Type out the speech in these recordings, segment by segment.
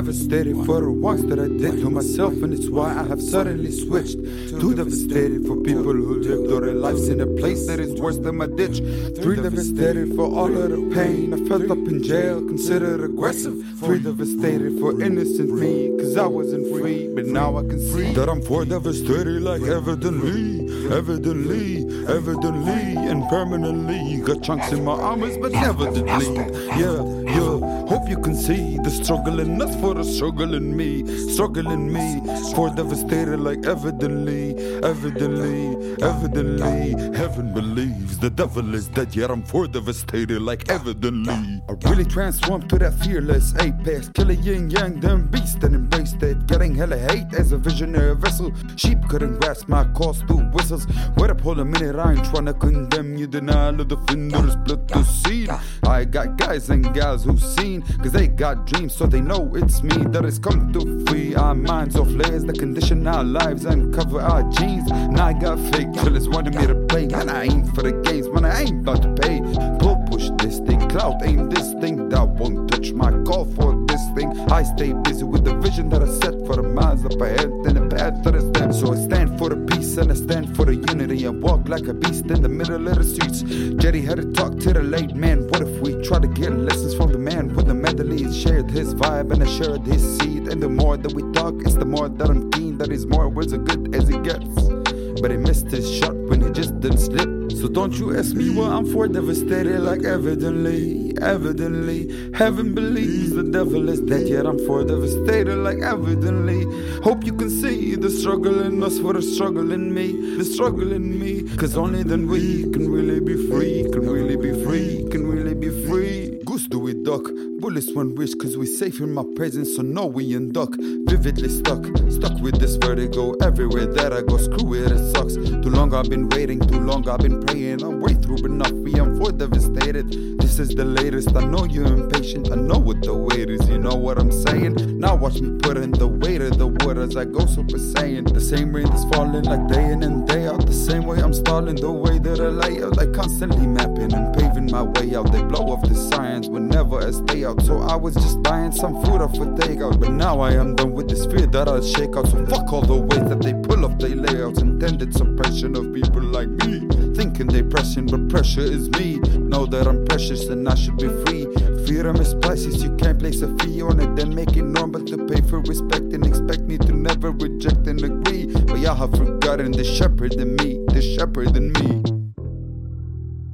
Devastated for the walks that I did to myself, and it's why I have suddenly switched. Too devastated for people who lived all their lives in a place that is worse than my ditch. Three devastated for all of the pain. I felt up in jail, considered aggressive. Three devastated for innocent me, cause I wasn't free. But now I can see that I'm four devastated, like evidently, evidently, evidently, and permanently. Got chunks in my armors, but evidently, yeah, yeah. Hope you can see the struggle in us for the struggle in me, struggle in me. Four devastated, like evidently, evidently, evidently. Heaven believes the devil is dead, yet I'm four devastated, like evidently. I really transformed to that fearless apex, killer yin yang, them beast and embraced it. Getting hella hate as a visionary vessel. Sheep couldn't grasp my cause through whistles. Wait up, hold a minute, I ain't tryna condemn you. Denial of the defenders, split the seed. I got guys and gals who've seen, cause they got dreams, so they know it's me that has come to free our minds of layers that condition our lives and cover our genes. I got fake killers wanting me to play, man. I ain't for the games, man. I ain't about to pay. Pull push this thing, cloud aim this thing that won't touch my call for this thing. I stay busy with the vision that I set for the miles up ahead and the path that is stand. So I stand the peace and I stand for the unity and walk like a beast in the middle of the streets. Jetty had to talk to the late man. What if we try to get lessons from the man with the mentally shared his vibe and I shared his seed? And the more that we talk, it's the more that I'm keen that he's more words as good as he gets. But he missed his shot when he just didn't slip. So don't you ask me why I'm for devastated, like evidently, evidently. Heaven believes the devil is dead, yet I'm for devastated, like evidently. Hope you can see the struggle in us for the struggle in me, the struggle in me. Cause only then we can really be free, can really be free, can really be free. Goose do we duck, bullets won't wish cause we safe in my presence, so no we ain't duck. Vividly stuck, stuck with this vertigo everywhere that I go. Screw it, it sucks. Too long I've been waiting, too long I've been praying. I'm way through enough, we am for devastated. This is the latest. I know you're impatient, I know what the wait is, you know what I'm saying. Now watch me put in the weight of the waters. I go super saiyan. The same rain is falling like day in and day out. The same way I'm stalling, the way that I lay out, like constantly mapping and paving my way out. They blow off the science whenever I stay out. So I was just buying some food off a takeout, but now I am done with this fear that I'll shake out. So fuck all the ways that they pull off their layouts. Intended suppression of people like me. Thinking they but pressure is me. Know that I'm precious and I should be free. Freedom is priceless, you can't place a fee on it, then make it normal to pay for respect and expect me to never reject and agree. But y'all have forgotten the shepherd in me, the shepherd in me.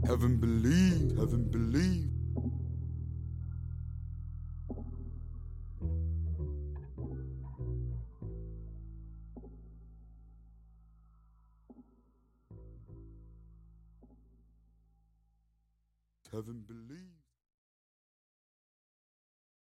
Haven't believed, haven't believed. I haven't believed.